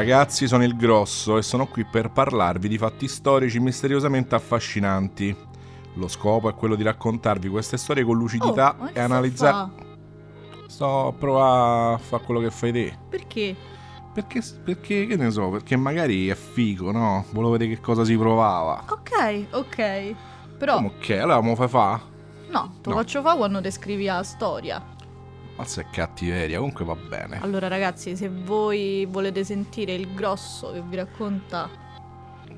Ragazzi, sono il Grosso e sono qui per parlarvi di fatti storici misteriosamente affascinanti. Lo scopo è quello di raccontarvi queste storie con lucidità Oh, e analizzare. Sto a provare a fare quello che fai te. Perché? Perché, perché, che ne so, perché magari è figo, no? Volevo vedere che cosa si provava. Ok, ok. Però, Come ok, allora mo fai fa? no, te lo No. faccio fa quando descrivi la storia. Mazza è cattiveria, comunque va bene. Allora, ragazzi, se voi volete sentire il grosso che vi racconta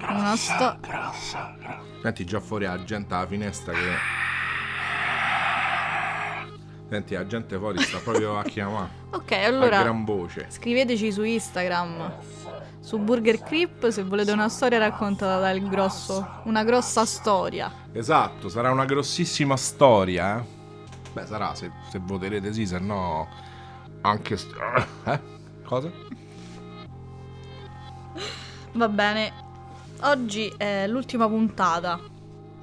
una storia. grossa, grossa. Senti già fuori la gente alla finestra che... Senti, la gente fuori sta proprio a chiamare Ok, a allora gran voce. scriveteci su Instagram, su Burger Creep, se volete una storia raccontata dal grosso. Una grossa storia. Esatto, sarà una grossissima storia, eh? Beh, sarà se, se voterete sì, se no... Anche... st- Eh? Cosa? Va bene. Oggi è l'ultima puntata.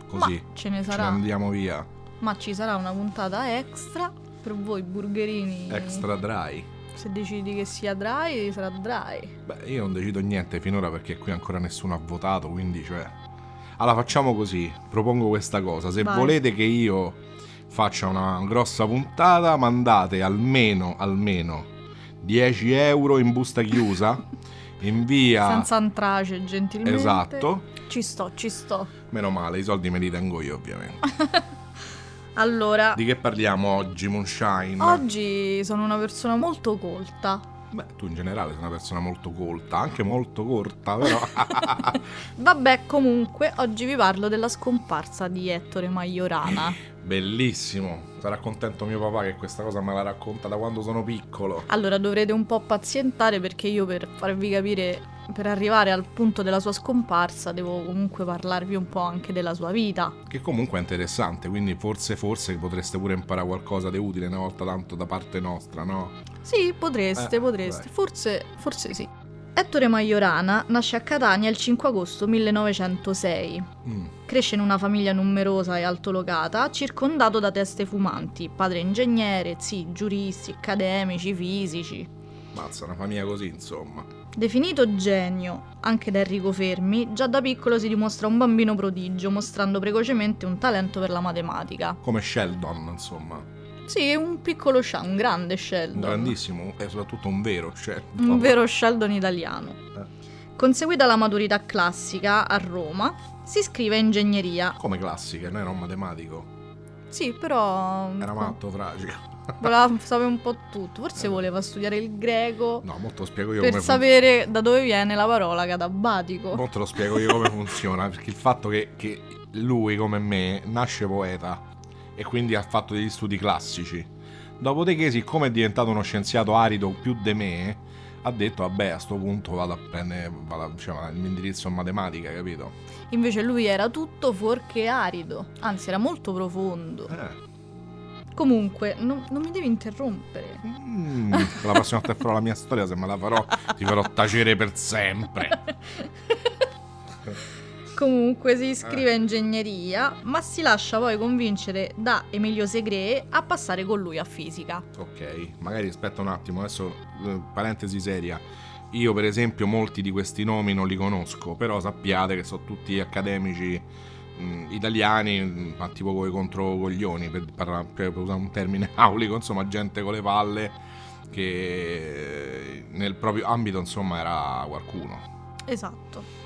Così. Ma ce ne Ce ne sarà. andiamo via. Ma ci sarà una puntata extra per voi burgerini. Extra dry. Se decidi che sia dry, sarà dry. Beh, io non decido niente finora perché qui ancora nessuno ha votato, quindi cioè... Allora facciamo così, propongo questa cosa, se Vai. volete che io faccia una grossa puntata, mandate almeno, almeno 10 euro in busta chiusa, in via... Senza antrace, gentilmente. Esatto, Ci sto, ci sto. meno male, i soldi me li tengo io ovviamente. Allora, Di che parliamo oggi, Moonshine? oggi sono una persona molto colta. Beh, tu in generale sei una persona molto colta, anche molto corta, però... Vabbè, comunque, oggi vi parlo della scomparsa di Ettore Majorana. Bellissimo, sarà contento mio papà che questa cosa me la racconta da quando sono piccolo. Allora dovrete un po' pazientare perché io per farvi capire, per arrivare al punto della sua scomparsa, devo comunque parlarvi un po' anche della sua vita. Che comunque è interessante, quindi forse, forse potreste pure imparare qualcosa di utile una volta tanto da parte nostra, no? Sì, potreste, Eh, potreste, dai. forse, forse sì. Ettore Majorana nasce a Catania il 5 agosto 1906. Mm, Cresce in una famiglia numerosa e altolocata, circondato da teste fumanti, padre ingegnere, zii giuristi, accademici, fisici. mazza, una famiglia così, insomma. Definito genio anche da Enrico Fermi, già da piccolo si dimostra un bambino prodigio, mostrando precocemente un talento per la matematica. Come Sheldon, insomma. Sì, un piccolo scià, un grande Sheldon. Un grandissimo e soprattutto un vero Sheldon. Un vero Sheldon italiano. Eh. Conseguita la maturità classica a Roma, si iscrive a ingegneria. Come classiche, non era un matematico. Sì, però. Era matto, tragico. Voleva sapere un po' tutto. Forse Eh. voleva studiare il greco No, mo te lo spiego io per come sapere da dove viene la parola cadabatico. funziona. Mo te lo spiego io come funziona, perché il fatto che, che lui, come me, nasce poeta e quindi ha fatto degli studi classici. Dopodiché, siccome è diventato uno scienziato arido più di me, ha detto, vabbè, a sto punto vado a prendere vado a- diciamo, il mio indirizzo in matematica, capito? Invece lui era tutto fuorché arido, anzi era molto profondo. Eh. Comunque, non, non mi devi interrompere. Mm, la prossima volta che farò la mia storia, se me la farò, ti farò tacere per sempre. Comunque si Eh. iscrive a ingegneria, ma si lascia poi convincere da Emilio Segre a passare con lui a fisica. Ok, magari aspetta un attimo, adesso eh, parentesi seria. Io per esempio molti di questi nomi non li conosco, però sappiate che sono tutti accademici mh, italiani, mh, ma tipo coi controcoglioni, per, parla- per usare un termine aulico, insomma gente con le palle che nel proprio ambito insomma era qualcuno. Esatto.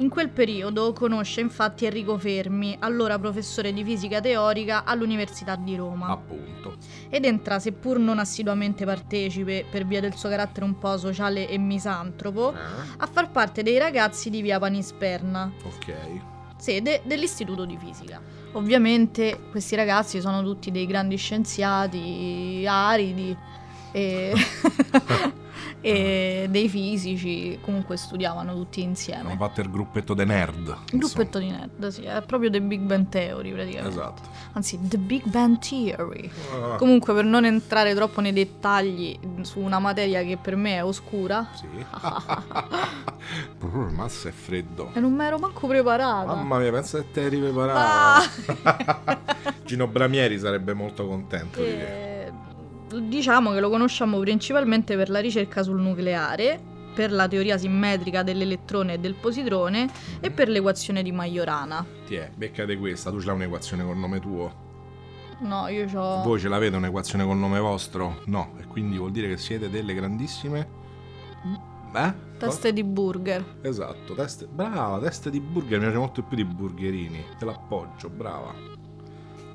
In quel periodo conosce infatti Enrico Fermi, allora professore di fisica teorica all'Università di Roma, Appunto. ed entra, seppur non assiduamente partecipe per via del suo carattere un po' sociale e misantropo, Eh, a far parte dei ragazzi di via Panisperna, ok. sede dell'Istituto di Fisica. Ovviamente questi ragazzi sono tutti dei grandi scienziati aridi e, e dei fisici, comunque studiavano tutti Hanno insieme. fatto il gruppetto de nerd. Insomma. gruppetto di nerd, sì, è proprio The Big Bang Theory praticamente. Esatto. Anzi, The Big Bang Theory. Ah, Comunque, per non entrare troppo nei dettagli su una materia che per me è oscura, sì. Brr, Massa è freddo. e non mi ero manco preparata. Mamma mia, pensa che te eri Ah! preparato. Gino Bramieri sarebbe molto contento di te. Diciamo che lo conosciamo principalmente per la ricerca sul nucleare, per la teoria simmetrica dell'elettrone e del positrone e per l'equazione di Majorana. Ti è, beccate questa, tu ce l'hai un'equazione col nome tuo. No, io ho... Voi ce l'avete un'equazione col nome vostro? No, e quindi vuol dire che siete delle grandissime... Eh? Teste di burger. Esatto, teste... Brava, teste di burger, mi piace molto più di burgerini. Te l'appoggio, brava.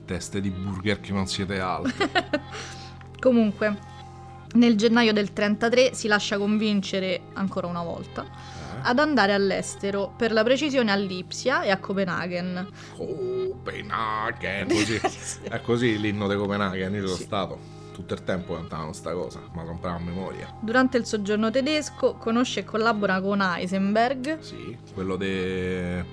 Teste di burger che non siete altro. Comunque, nel gennaio del 33 si lascia convincere ancora una volta Eh? ad andare all'estero, per la precisione a Lipsia e a Copenaghen. Copenaghen, così. È così l'inno di Copenaghen, io Sì. stato. Tutto il tempo cantavano sta cosa, ma compravo a memoria. Durante il soggiorno tedesco conosce e collabora con Heisenberg. Sì, quello di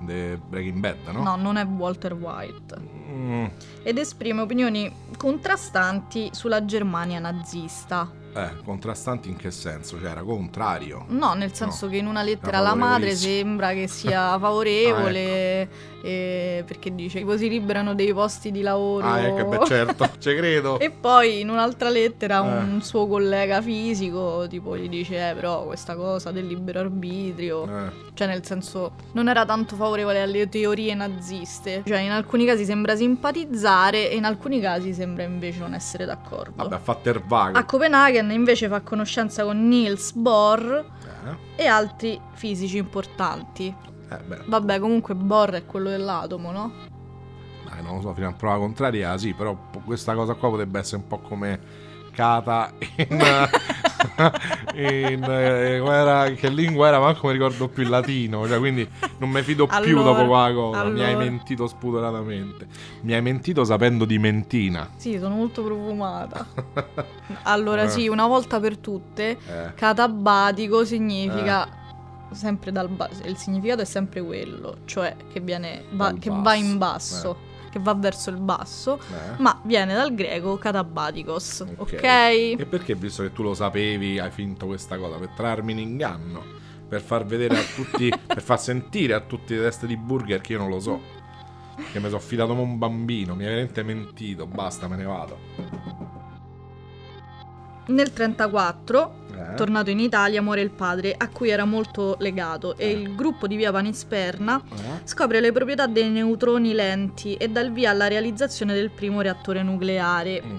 Breaking Bad, no? No, non è Walter White. Mm, Ed esprime opinioni contrastanti sulla Germania nazista. eh, contrastanti in che senso? Cioè, era contrario. No, nel senso No, che in una lettera era alla madre sembra che sia favorevole eh, perché dice che si liberano dei posti di lavoro. Ah, ecco, beh, certo, ci credo. E poi in un'altra lettera Eh. un suo collega fisico tipo gli dice eh però questa cosa del libero arbitrio, Eh, cioè nel senso non era tanto favorevole alle teorie naziste, cioè in alcuni casi sembra simpatizzare e in alcuni casi sembra invece non essere d'accordo. vabbè, il vago. A Copenaghen invece fa conoscenza con Niels Bohr Eh, e altri fisici importanti. eh, beh, Vabbè, comunque Bohr è quello dell'atomo, no? dai, non lo so, fino a prova contraria, sì, però questa cosa qua potrebbe essere un po' come Cata in... in eh, era, che lingua era, manco mi ricordo più il latino, cioè quindi non mi fido più Allora, dopo quella cosa, mi hai allora. mentito spudoratamente, mi hai mentito sapendo di mentina. Sì, sono molto profumata. Allora, Eh. sì, una volta per tutte, Eh, catabatico significa sempre dal basso. Il significato è sempre quello, cioè che viene Dal che va in basso, che va verso il basso, eh. ma viene dal greco catabaticos, Ok. ok? E perché, visto che tu lo sapevi, hai finto questa cosa? Per trarmi in inganno? Per far vedere a tutti, per far sentire a tutti le teste di burger che io non lo so. Che mi sono fidato come un bambino, mi hai veramente mentito, basta, me ne vado. Nel 34 Eh? Tornato in Italia muore il padre a cui era molto legato e Eh. il gruppo di via Panisperna Eh? scopre le proprietà dei neutroni lenti e dà il via alla realizzazione del primo reattore nucleare Mm.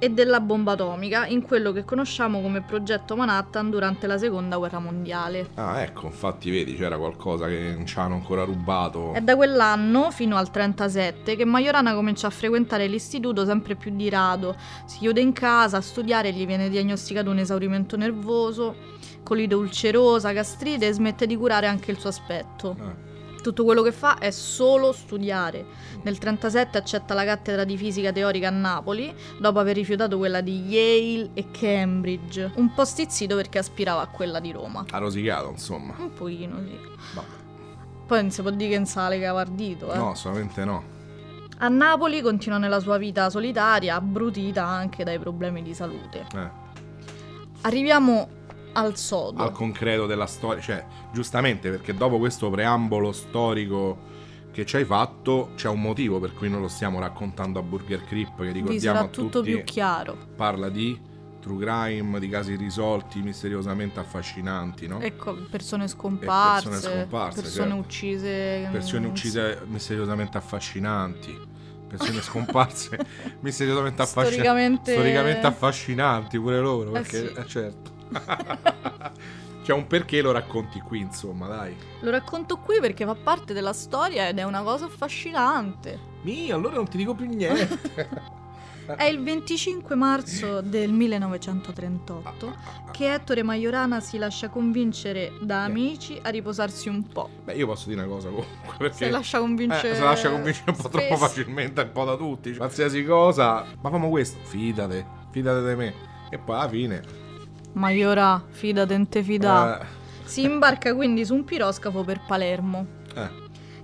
E della bomba atomica in quello che conosciamo come progetto Manhattan durante la seconda guerra mondiale. Ah, ecco, infatti vedi, c'era qualcosa che non ci hanno ancora rubato. È da quell'anno fino al 37 che Majorana comincia a frequentare l'istituto sempre più di rado. Si chiude in casa a studiare gli viene diagnosticato un esaurimento nervoso, colite ulcerosa, gastrite e smette di curare anche il suo aspetto. Eh, Tutto quello che fa è solo studiare. Nel 37 accetta la cattedra di fisica teorica a Napoli, dopo aver rifiutato quella di Yale e Cambridge. Un po' stizzito perché aspirava a quella di Roma. ha rosicato, insomma. Un pochino, sì. Vabbè. Poi non si può dire che non sa le cavardito, eh. No, assolutamente no. A Napoli continua nella sua vita solitaria, abbrutita anche dai problemi di salute. Eh. Arriviamo al sodo. al concreto della storia. Cioè, giustamente, perché dopo questo preambolo storico che ci hai fatto, c'è un motivo per cui noi lo stiamo raccontando a Burger Creep, che ricordiamo a tutto tutti, più chiaro. parla di true crime, di casi risolti, misteriosamente affascinanti, no? Ecco, persone scomparse, persone scomparse, persone certo. uccise. Persone uccise misteriosamente affascinanti. Persone scomparse misteriosamente affascinanti. Storicamente... Storicamente affascinanti pure loro, Eh perché sì. eh, certo. C'è un perché lo racconti qui, insomma, dai. Lo racconto qui perché fa parte della storia ed è una cosa affascinante. Mi, allora non ti dico più niente. È il 25 marzo del 1938 che Ettore Majorana si lascia convincere da amici a riposarsi un po'. Beh, io posso dire una cosa comunque, perché... Si lascia eh, convincere. si lascia convincere un po' troppo spesso. facilmente, un po' da tutti. Qualsiasi cosa. Ma famo questo, fidate, fidate di me. E poi alla fine... Majora, fidate, non te fida. eh, Si imbarca quindi su un piroscafo per Palermo. eh,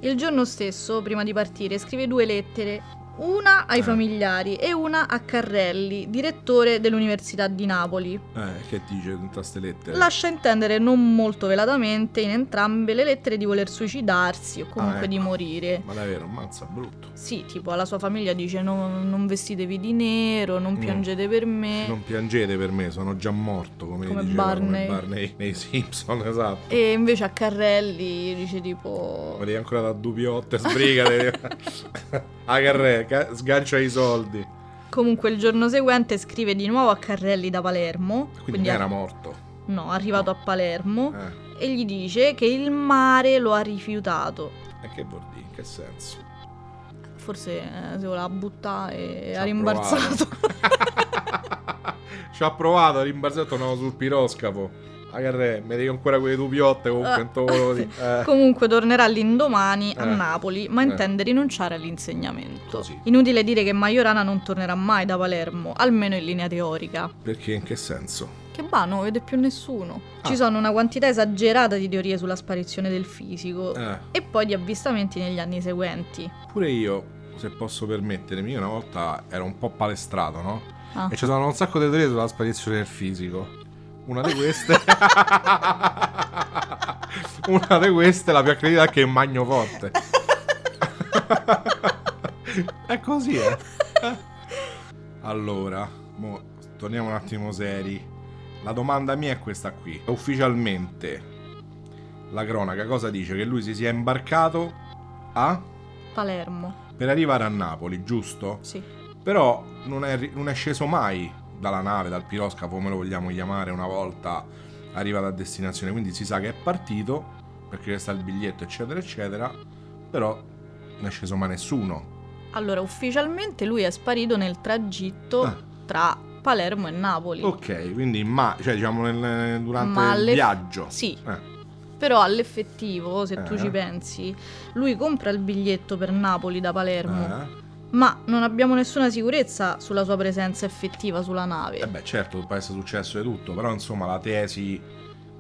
Il giorno stesso, prima di partire, scrive due lettere Una ai Eh. familiari e una a Carrelli, direttore dell'Università di Napoli. Eh, che dice in queste lettere? Lascia intendere non molto velatamente in entrambe le lettere di voler suicidarsi o comunque Ah, ecco. di morire. Ma davvero, mazza, brutto. Sì, tipo alla sua famiglia dice "No- non vestitevi di nero, non Mm. piangete per me. Non piangete per me, sono già morto, come, Come diceva Barney. come Barney nei Simpson, esatto. E invece a Carrelli dice tipo... Ma devi ancora da dubbiotte, sbrigate. a carre, ca- sgancia i soldi. Comunque il giorno seguente scrive di nuovo a Carrelli da Palermo. Quindi, a- era morto. No, arrivato a Palermo. Eh. E gli dice che il mare lo ha rifiutato. E che vuol dire? In che senso? Forse eh, se voleva buttare e ha rimbalzato. Ci ha provato, ha rimbalzato, tornavo sul piroscafo. A carre, mi devi ancora quelle dubbiotte comunque, non te lo volevo dire. Eh. Comunque tornerà l'indomani a Eh. Napoli, ma Eh. intende rinunciare all'insegnamento. Così. Inutile dire che Majorana non tornerà mai da Palermo, almeno in linea teorica. Perché in che senso? Che va, non vede più nessuno. Ah. Ci sono una quantità esagerata di teorie sulla sparizione del fisico Eh. e poi di avvistamenti negli anni seguenti. Pure io, se posso permettermi, io una volta ero un po' palestrato, no? Ah. E ci sono un sacco di teorie sulla sparizione del fisico. Una di queste. Una di queste, la più accreditata, è che è Magno Forte. è così, eh. Allora, mo, torniamo un attimo seri. La domanda mia è questa qui. Ufficialmente, la cronaca cosa dice? Che lui si sia imbarcato a Palermo, per arrivare a Napoli, giusto? sì. Però non è, non è sceso mai dalla nave, dal piroscafo, come lo vogliamo chiamare, una volta arrivato a destinazione. Quindi si sa che è partito, perché resta il biglietto, eccetera, eccetera. Però non è sceso mai nessuno. Allora, ufficialmente lui è sparito nel tragitto Ah. tra Palermo e Napoli. Ok, quindi ma, cioè, diciamo nel- durante il viaggio. Sì, Eh, però all'effettivo, se tu Eh. ci pensi, lui compra il biglietto per Napoli da Palermo, eh. Ma non abbiamo nessuna sicurezza sulla sua presenza effettiva sulla nave. Eh beh, certo, può essere successo di tutto, però insomma la tesi,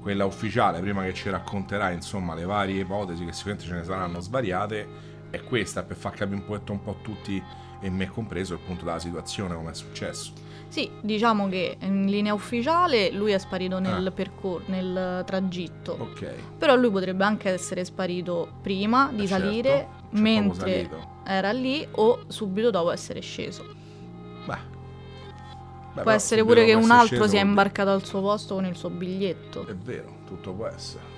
quella ufficiale, prima che ci racconterai, insomma, le varie ipotesi che sicuramente ce ne saranno svariate, è questa, per far capire un po', un po' tutti, e me compreso, il punto della situazione, come è successo. Sì, diciamo che in linea ufficiale lui è sparito nel Ah. percor- nel tragitto. Ok. Però lui potrebbe anche essere sparito prima di Eh, certo, salire, proprio mentre. Era lì, o subito dopo essere sceso. Beh. Beh, Può essere pure che un altro sia imbarcato al suo posto con il suo biglietto. È vero, tutto può essere.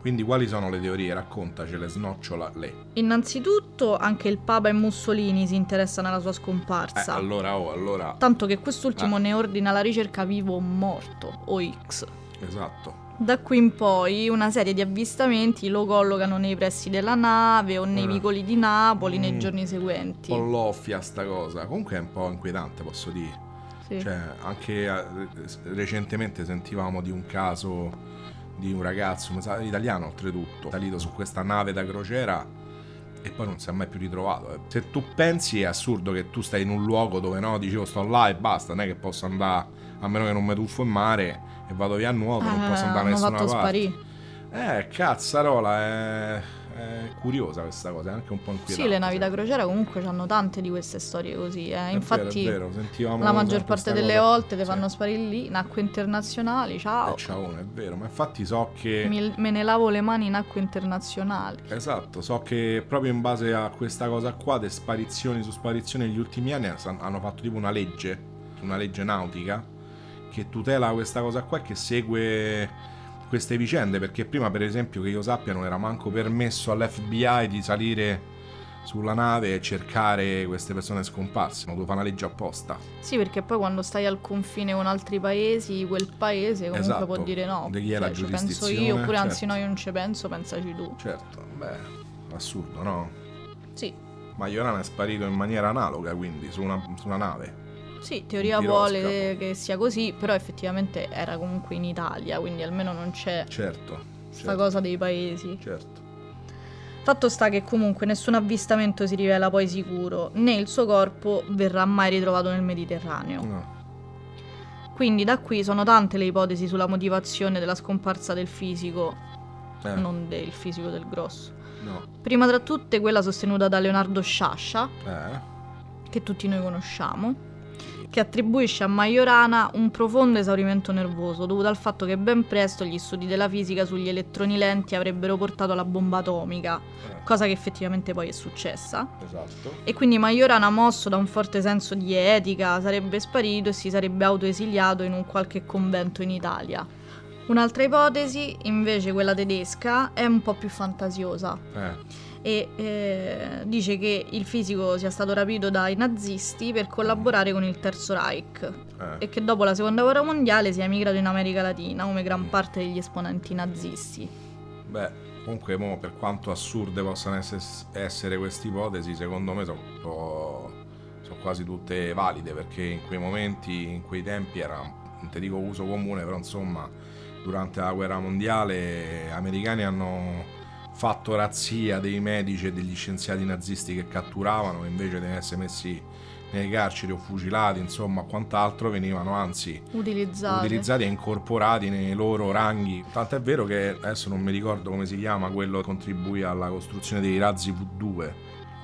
Quindi quali sono le teorie? Raccontacele, snocciolale. Innanzitutto anche il Papa e Mussolini si interessano alla sua Eh, scomparsa. allora, oh, allora... Tanto che quest'ultimo Ah. ne ordina la ricerca vivo o morto, o X. Esatto. Da qui in poi una serie di avvistamenti lo collocano nei pressi della nave o nei vicoli di Napoli nei Mm. giorni seguenti. Un po' loffia sta cosa. Comunque è un po' inquietante, posso dire. Sì. Cioè, anche eh, recentemente sentivamo di un caso di un ragazzo, italiano oltretutto, salito su questa nave da crociera e poi non si è mai più ritrovato. eh. Se tu pensi è assurdo che tu stai in un luogo dove no, dicevo sto là e basta, non è che posso andare, a meno che non mi tuffo in mare e vado via a nuoto, non Eh, posso andare da nessuna parte. sparire. Eh, cazzarola, è, è curiosa questa cosa, è anche un po' inquietante. Sì, le navi da crociera comunque hanno tante di queste storie così. eh. È Infatti, vero, è vero, la maggior parte delle cosa. volte Sì. fanno sparire lì, in acque internazionali. Ciao. Eh, ciaone, è vero, ma infatti so che... Mi- me ne lavo le mani in acque internazionali. Esatto, so che proprio in base a questa cosa qua, di sparizioni su sparizioni negli ultimi anni, hanno fatto tipo una legge, una legge nautica, che tutela questa cosa qua e che segue queste vicende, perché prima per esempio che io sappia non era manco permesso all'FBI di salire sulla nave e cercare queste persone scomparse, ma doveva fare una legge apposta. Sì, perché poi quando stai al confine con altri paesi, quel paese comunque Esatto. può dire no. Di chi è la cioè, ci penso giurisdizione, io, oppure anzi certo. no, io non ci penso, pensaci tu. Certo, beh, assurdo, no? Sì, Majorana è sparito in maniera analoga, quindi su una, su una nave. Sì, teoria vuole che sia così, però effettivamente era comunque in Italia, quindi almeno non c'è Certo, sta certo, cosa dei paesi. certo. Fatto sta che comunque nessun avvistamento si rivela poi sicuro, né il suo corpo verrà mai ritrovato nel Mediterraneo. No. Quindi da qui sono tante le ipotesi sulla motivazione della scomparsa del fisico. Eh. non del fisico del grosso. No. Prima tra tutte quella sostenuta da Leonardo Sciascia, Eh. che tutti noi conosciamo, che attribuisce a Majorana un profondo esaurimento nervoso dovuto al fatto che ben presto gli studi della fisica sugli elettroni lenti avrebbero portato alla bomba atomica, Eh. cosa che effettivamente poi è successa. Esatto. E quindi Majorana, mosso da un forte senso di etica, sarebbe sparito e si sarebbe autoesiliato in un qualche convento in Italia. Un'altra ipotesi, invece quella tedesca, è un po' più fantasiosa Eh. E eh, dice che il fisico sia stato rapito dai nazisti per collaborare con il Terzo Reich Eh. e che dopo la Seconda Guerra Mondiale sia emigrato in America Latina come gran parte degli esponenti nazisti. Beh, comunque, mo, per quanto assurde possano essere, essere queste ipotesi, secondo me sono quasi tutte valide perché in quei momenti, in quei tempi era, non ti dico uso comune, però insomma, durante la guerra mondiale gli americani hanno fatto razzia dei medici e degli scienziati nazisti che catturavano invece di essere messi nei carceri o fucilati, insomma, quant'altro venivano anzi Utilizzati. utilizzati e incorporati nei loro ranghi. Tant'è vero che adesso non mi ricordo come si chiama quello che contribuì alla costruzione dei razzi V2,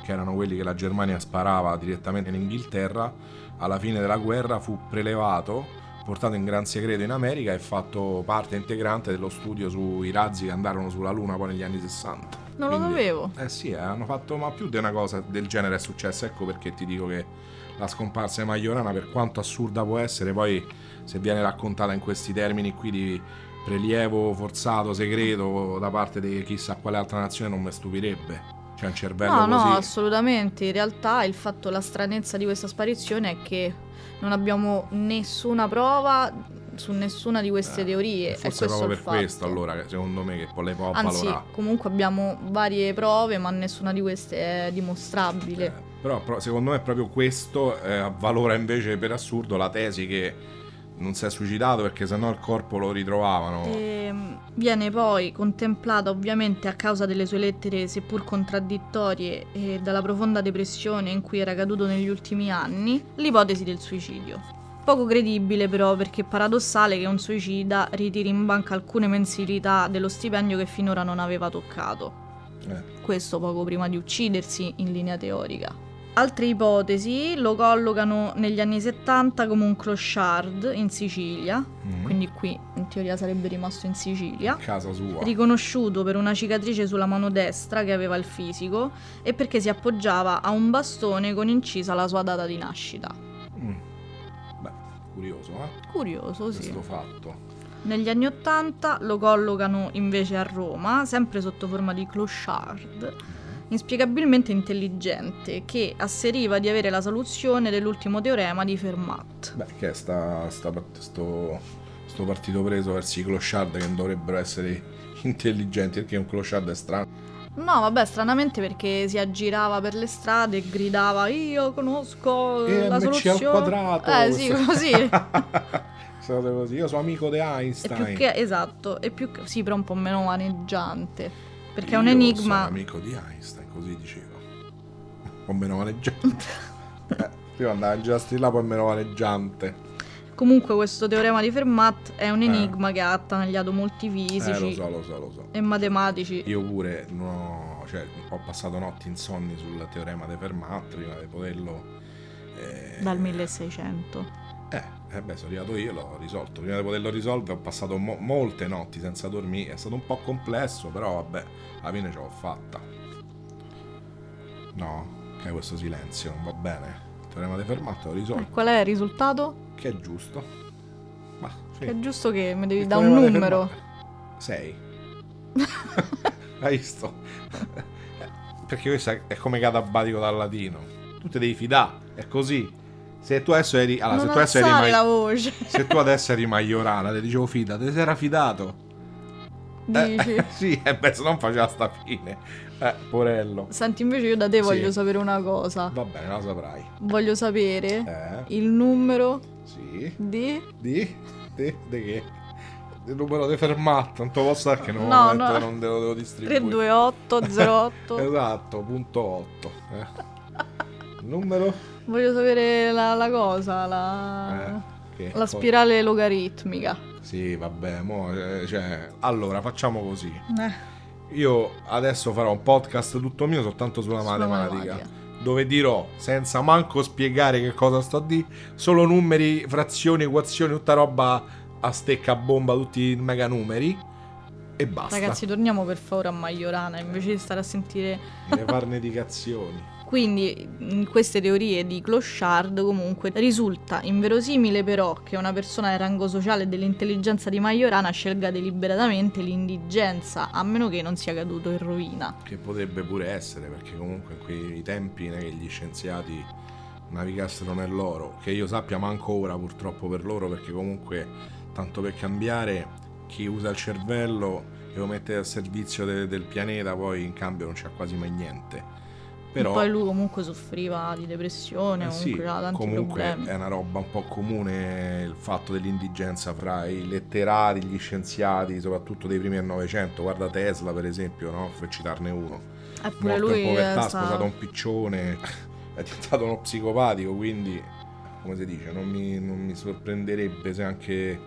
che erano quelli che la Germania sparava direttamente in Inghilterra. Alla fine della guerra fu prelevato, portato in gran segreto in America e fatto parte integrante dello studio sui razzi che andarono sulla Luna poi negli anni 60. Non lo sapevo. Eh sì, eh, hanno fatto, ma più di una cosa del genere è successa, ecco perché ti dico che la scomparsa di Majorana, per quanto assurda può essere, poi se viene raccontata in questi termini qui di prelievo forzato, segreto da parte di chissà quale altra nazione non mi stupirebbe. C'è un cervello No, no, così. assolutamente. In realtà il fatto, la stranezza di questa sparizione è che non abbiamo nessuna prova su nessuna di queste Eh, teorie. È forse questo proprio per fatto. questo allora, secondo me, che poi le può Anzi, valorare. comunque abbiamo varie prove, ma nessuna di queste è dimostrabile. Eh, però, però secondo me proprio questo eh, avvalora invece per assurdo la tesi che non si è suicidato perché sennò il corpo lo ritrovavano. Ehm, viene poi contemplata ovviamente a causa delle sue lettere seppur contraddittorie e dalla profonda depressione in cui era caduto negli ultimi anni l'ipotesi del suicidio. Poco credibile però perché è paradossale che un suicida ritiri in banca alcune mensilità dello stipendio che finora non aveva toccato. Eh, Questo poco prima di uccidersi in linea teorica. Altre ipotesi lo collocano negli anni 70 come un clochard in Sicilia, mm, quindi qui in teoria sarebbe rimasto in Sicilia, casa sua. riconosciuto per una cicatrice sulla mano destra che aveva il fisico e perché si appoggiava a un bastone con incisa la sua data di nascita. Mm. Beh, curioso, eh? Curioso, sì. Questo fatto. Negli anni 80 lo collocano invece a Roma, sempre sotto forma di clochard, inspiegabilmente intelligente, che asseriva di avere la soluzione dell'ultimo teorema di Fermat. Beh, che è sta, sta, sto, sto partito preso verso i clochard che dovrebbero essere intelligenti, perché un clochard è strano. No, vabbè, stranamente perché si aggirava per le strade e gridava io conosco E la soluzione. al quadrato. Eh sì, così. Io sono amico di Einstein. che esatto, è più sì, però un po' meno maneggiante. Perché è un Io enigma. Sono amico di Einstein, così dicevo. O meno maneggiante. eh, prima andava già sti là, poi meno maneggiante. Comunque questo teorema di Fermat è un Eh. enigma che ha attanagliato molti Eh, fisici lo so, lo so, lo so. e matematici. Io pure no, cioè, ho passato notti insonni sul teorema di Fermat prima di poterlo. eh, Dal 1600. Eh, eh beh, sono arrivato io e l'ho risolto. Prima di poterlo risolvere ho passato mo- molte notti senza dormire. È stato un po' complesso, però vabbè, alla fine ce l'ho fatta. No, che è questo silenzio, non va bene. Il teorema di Fermat l'ho E risolto, qual è il risultato? che è giusto. Ma sì. Che è giusto che mi devi dare un numero. Sei. Hai visto? Eh, Perché questo è- come catabatico dal latino. Tu ti devi fidare, è così. Se tu adesso eri. Allora, non se tu adesso eri mai- la voce. Se tu adesso eri Maiorana, ti dicevo fida, te sei era fidato. Eh, Dici. sì, e beh, se non faceva sta fine. Eh, porello. Senti, invece io da te Sì. voglio sapere una cosa. Va bene, la saprai. Voglio sapere Eh, il numero sì. di... Di? Di? Di che? Il numero di fermato, non te lo posso dire che non, No, no. non te lo devo distribuire. 32808. Esatto, punto 8. Eh. Numero? Voglio sapere la, la cosa, la, Eh, la spirale logaritmica. Sì, vabbè, mo, eh, cioè, allora facciamo così. Eh, Io adesso farò un podcast tutto mio soltanto sulla, Sulla matematica, matematica. Dove dirò, senza manco spiegare che cosa sto a dire, solo numeri, frazioni, equazioni, tutta roba a stecca bomba, tutti mega numeri. E basta. ragazzi, torniamo per favore a Majorana invece di stare a sentire. Ne farne di cazioni. Quindi, in queste teorie di clochard, comunque risulta inverosimile però che una persona del rango sociale e dell'intelligenza di Majorana scelga deliberatamente l'indigenza, a meno che non sia caduto in rovina. Che potrebbe pure essere, perché comunque in quei tempi che gli scienziati navigassero nell'oro. Che io sappia manco ora purtroppo per loro, perché comunque, tanto per cambiare, chi usa il cervello e lo mette al servizio de- del pianeta, poi in cambio non c'è quasi mai niente. Però, poi lui comunque soffriva di depressione, eh comunque sì, comunque problemi. è una roba un po' comune il fatto dell'indigenza fra i letterati, gli scienziati, soprattutto dei primi del Novecento. Guarda Tesla, per esempio, no? per citarne uno. Eppure morto lui in povertà, eh, ha sta- sposato un piccione, è diventato uno psicopatico, quindi, come si dice, non mi, non mi sorprenderebbe se anche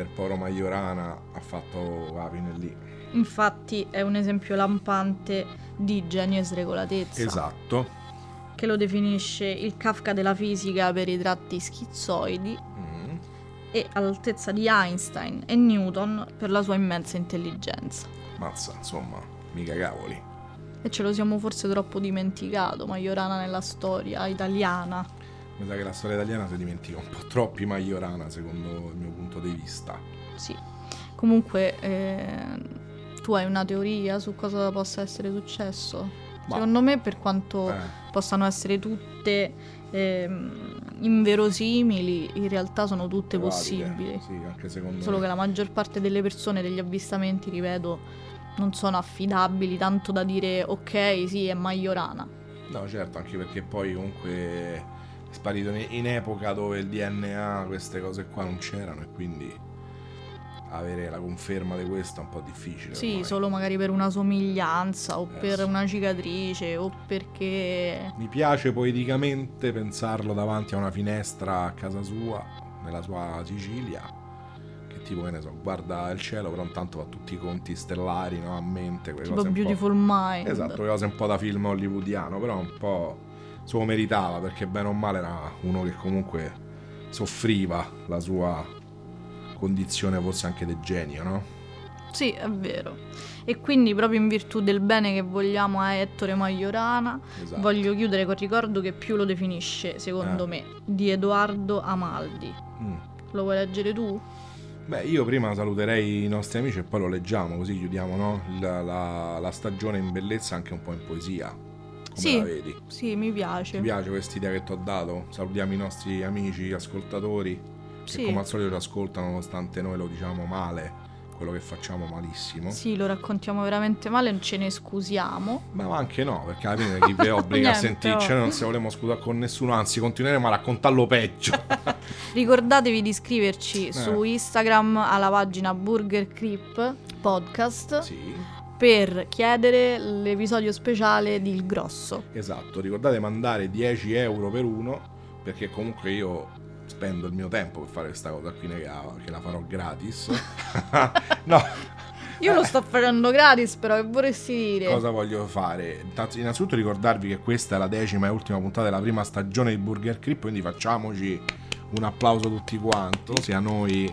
il povero Majorana ha fatto Avine lì. Infatti è un esempio lampante di genio e sregolatezza. Esatto. Che lo definisce il Kafka della fisica per i tratti schizzoidi Mm. e all'altezza di Einstein e Newton per la sua immensa intelligenza. Mazza, insomma, mica cavoli. E ce lo siamo forse troppo dimenticato, Majorana nella storia italiana. Mi sa che la storia italiana si dimentica un po' troppi Majorana, secondo il mio punto di vista. Sì. Comunque, eh, tu hai una teoria su cosa possa essere successo? Ma- Secondo me, per quanto Eh, possano essere tutte ehm, inverosimili, in realtà sono tutte valide. possibili. Sì, anche secondo Solo me. che la maggior parte delle persone, degli avvistamenti, ripeto, non sono affidabili tanto da dire ok, sì, è Majorana. No, certo, anche perché poi comunque sparito in, epoca dove il DNA, queste cose qua non c'erano e quindi avere la conferma di questo è un po' difficile. Sì, ormai. solo magari per una somiglianza o Eh, per sì. una cicatrice o perché... Mi piace poeticamente pensarlo davanti a una finestra a casa sua, nella sua Sicilia, che tipo, che ne so, guarda il cielo, però intanto fa tutti i conti stellari, no, a mente, Tipo. Beautiful Mind. Esatto, quelle cose un po' da film hollywoodiano, però un po' se lo meritava perché bene o male era uno che comunque soffriva la sua condizione forse anche del genio, no? Sì, è vero. E quindi proprio in virtù del bene che vogliamo a Ettore Majorana, Esatto. voglio chiudere col ricordo che più lo definisce, secondo Eh. me, di Edoardo Amaldi. Mm. Lo vuoi leggere tu? Beh, io prima saluterei i nostri amici e poi lo leggiamo, così chiudiamo no? la, la- la stagione in bellezza anche un po' in poesia. Come Sì. la vedi? Sì, mi piace. Ti piace questa idea che ti ho dato? Salutiamo i nostri amici ascoltatori che Sì. come al solito ci ascoltano nonostante noi lo diciamo male, quello che facciamo malissimo. Sì, lo raccontiamo veramente male, ce ne scusiamo. Ma anche no, perché alla fine chi vi obbliga a sentirci, noi non si volevamo scusare con nessuno, anzi continueremo a raccontarlo peggio. Ricordatevi di iscriverci Eh. su Instagram alla pagina Burger Creep Podcast sì, per chiedere l'episodio speciale di Il Grosso. esatto, ricordate mandare 10 euro per uno, perché comunque io spendo il mio tempo per fare questa cosa qui che che la farò gratis. no, Io lo sto facendo gratis, però che vorresti dire? cosa voglio fare? Innanzitutto ricordarvi che questa è la decima e ultima puntata della prima stagione di Burger Creep, quindi facciamoci un applauso tutti quanti, sia noi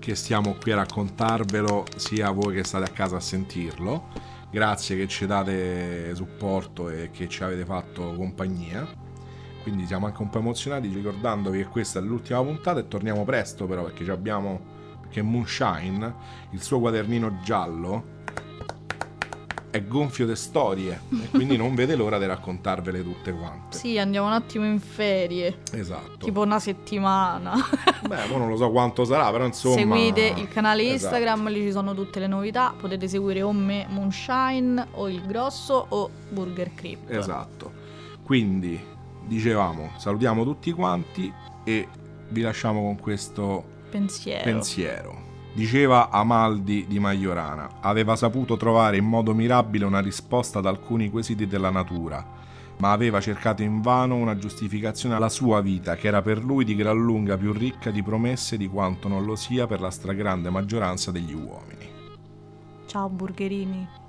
che stiamo qui a raccontarvelo, sia voi che state a casa a sentirlo. Grazie che ci date supporto e che ci avete fatto compagnia. Quindi siamo anche un po' emozionati ricordandovi che questa è l'ultima puntata e torniamo presto però perché abbiamo perché Moonshine, il suo quadernino giallo è gonfio di storie e quindi non vede l'ora di raccontarvele tutte quante. Sì, andiamo un attimo in ferie, Esatto. tipo una settimana. Beh, non lo so quanto sarà, però insomma Seguite il canale Esatto. Instagram, lì ci sono tutte le novità. Potete seguire o me, Moonshine, o Il Grosso, o Burger Creep. Esatto. Quindi dicevamo, salutiamo tutti quanti e vi lasciamo con questo Pensiero. pensiero. Diceva Amaldi di Majorana, aveva saputo trovare in modo mirabile una risposta ad alcuni quesiti della natura, ma aveva cercato invano una giustificazione alla sua vita, che era per lui di gran lunga più ricca di promesse di quanto non lo sia per la stragrande maggioranza degli uomini. Ciao Burgherini.